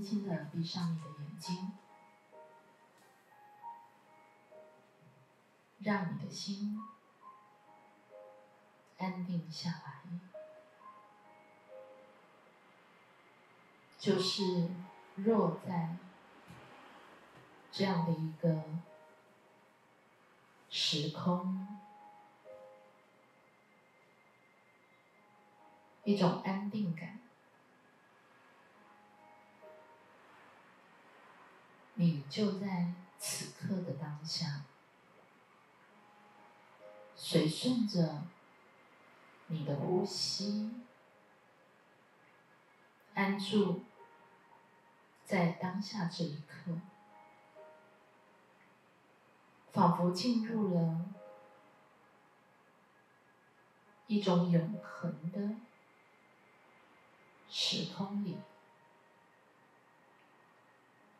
轻轻的闭上你的眼睛，让你的心安定下来。就是若在这样的一个时空，一种安定感。你就在此刻的当下，随顺着你的呼吸，安住在当下这一刻，仿佛进入了一种永恒的时空里。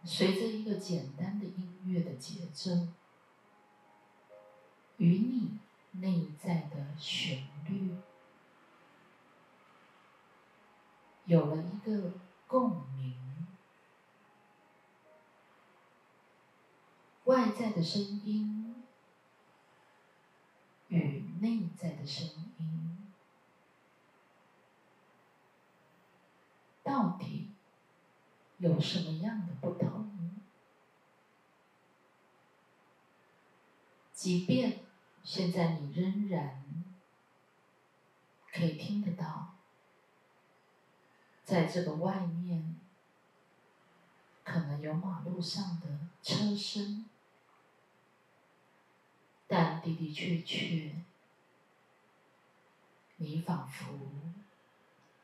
随着一个简单的音乐的节奏，与你内在的旋律有了一个共鸣，外在的声音与内在的声音到底。有什么样的不同？即便现在你仍然可以听得到，在这个外面可能有马路上的车声，但的的确确，你仿佛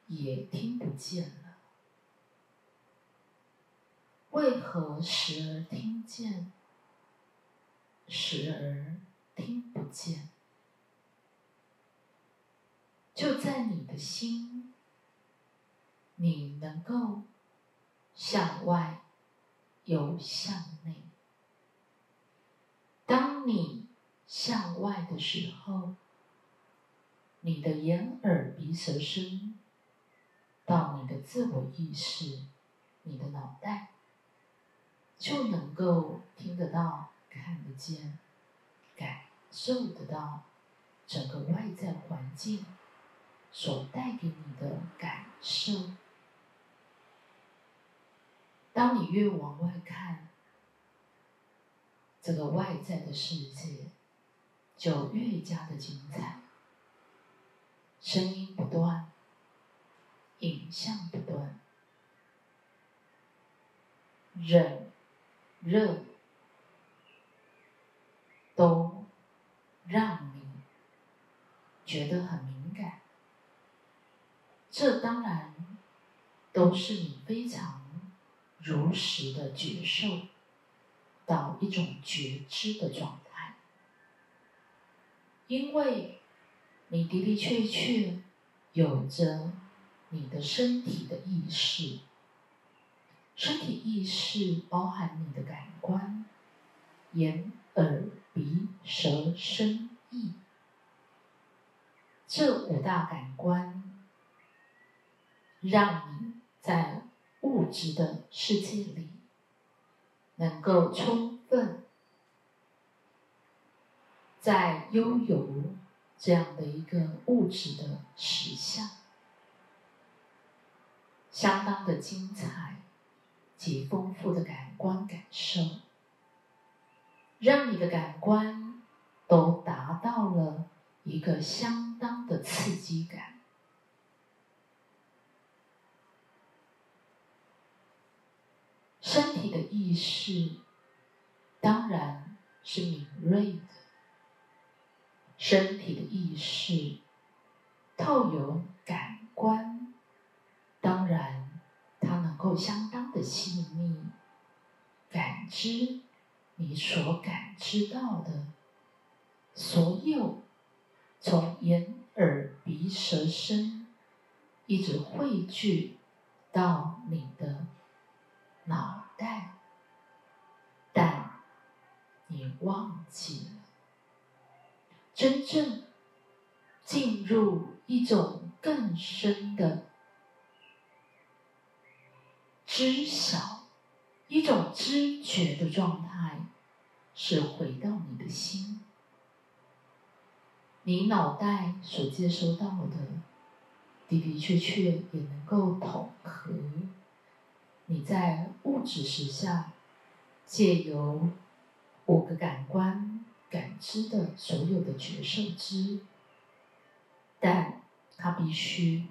也听不见了。为何时而听见，时而听不见？就在你的心，你能够向外又向内。当你向外的时候，你的眼、耳、鼻、舌、身，到你的自我意识，你的脑袋。就能够听得到、看得见、感受得到整个外在环境所带给你的感受。当你越往外看，这个外在的世界就越加的精彩。声音不断，影像不断，忍。热都让你觉得很敏感，这当然都是你非常如实的觉受到一种觉知的状态，因为你的的确确有着你的身体的意识。身体意识包含你的感官，眼、耳、鼻、舌、身、意，这五大感官，让你在物质的世界里，能够充分在拥有这样的一个物质的实相，相当的精彩。及丰富的感官感受，让你的感官都达到了一个相当的刺激感。身体的意识当然是敏锐的，身体的意识透有感官，当然。它能够相当的细腻，感知你所感知到的所有，从眼、耳、鼻、舌、身，一直汇聚到你的脑袋，但你忘记了，真正进入一种更深的。知晓，一种知觉的状态，是回到你的心。你脑袋所接收到的，的的确确也能够统合。你在物质实相借由五个感官感知的所有的觉受知，但它必须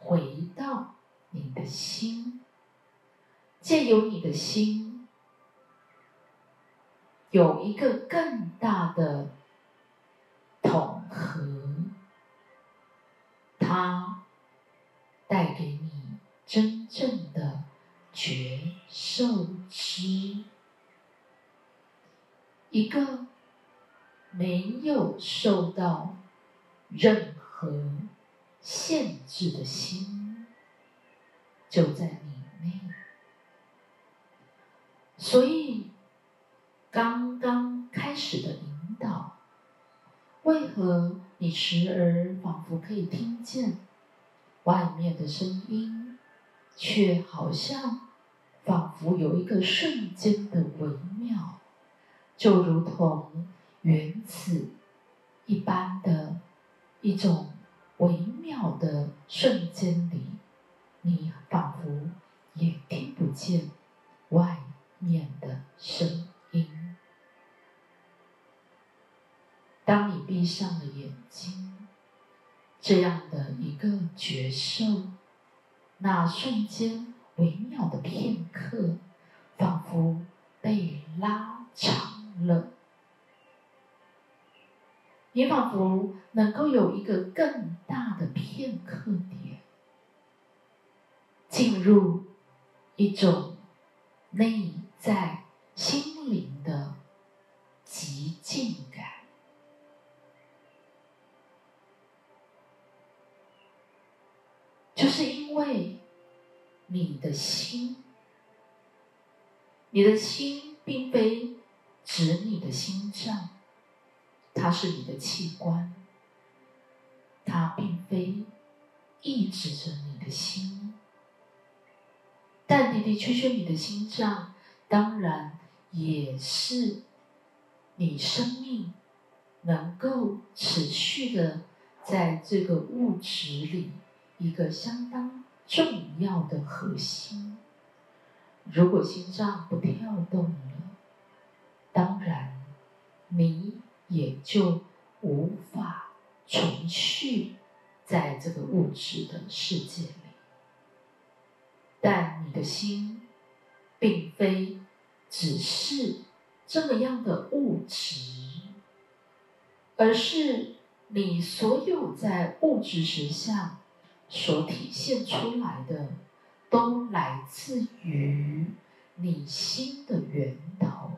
回到你的心，借由你的心有一个更大的。统合，它带给你真正的觉受知，一个没有受到任何限制的心，就在你内。所以，为何你时而仿佛可以听见外面的声音，却好像仿佛有一个瞬间的微妙，就如同原子一般的一种微妙的瞬间里，你觉受，那瞬间微妙的片刻，仿佛被拉长了。你仿佛能够有一个更大的片刻点，进入一种内在心灵的极静感。就是因为你的心，你的心并非指你的心脏，它是你的器官，它并非抑制着你的心，但的的确确，你的心脏当然也是你生命能够持续的在这个物质里。一个相当重要的核心。如果心脏不跳动了，当然你也就无法存续在这个物质的世界里。但你的心，并非只是这么样的物质，而是你所有在物质实相。所体现出来的，都来自于你心的源头。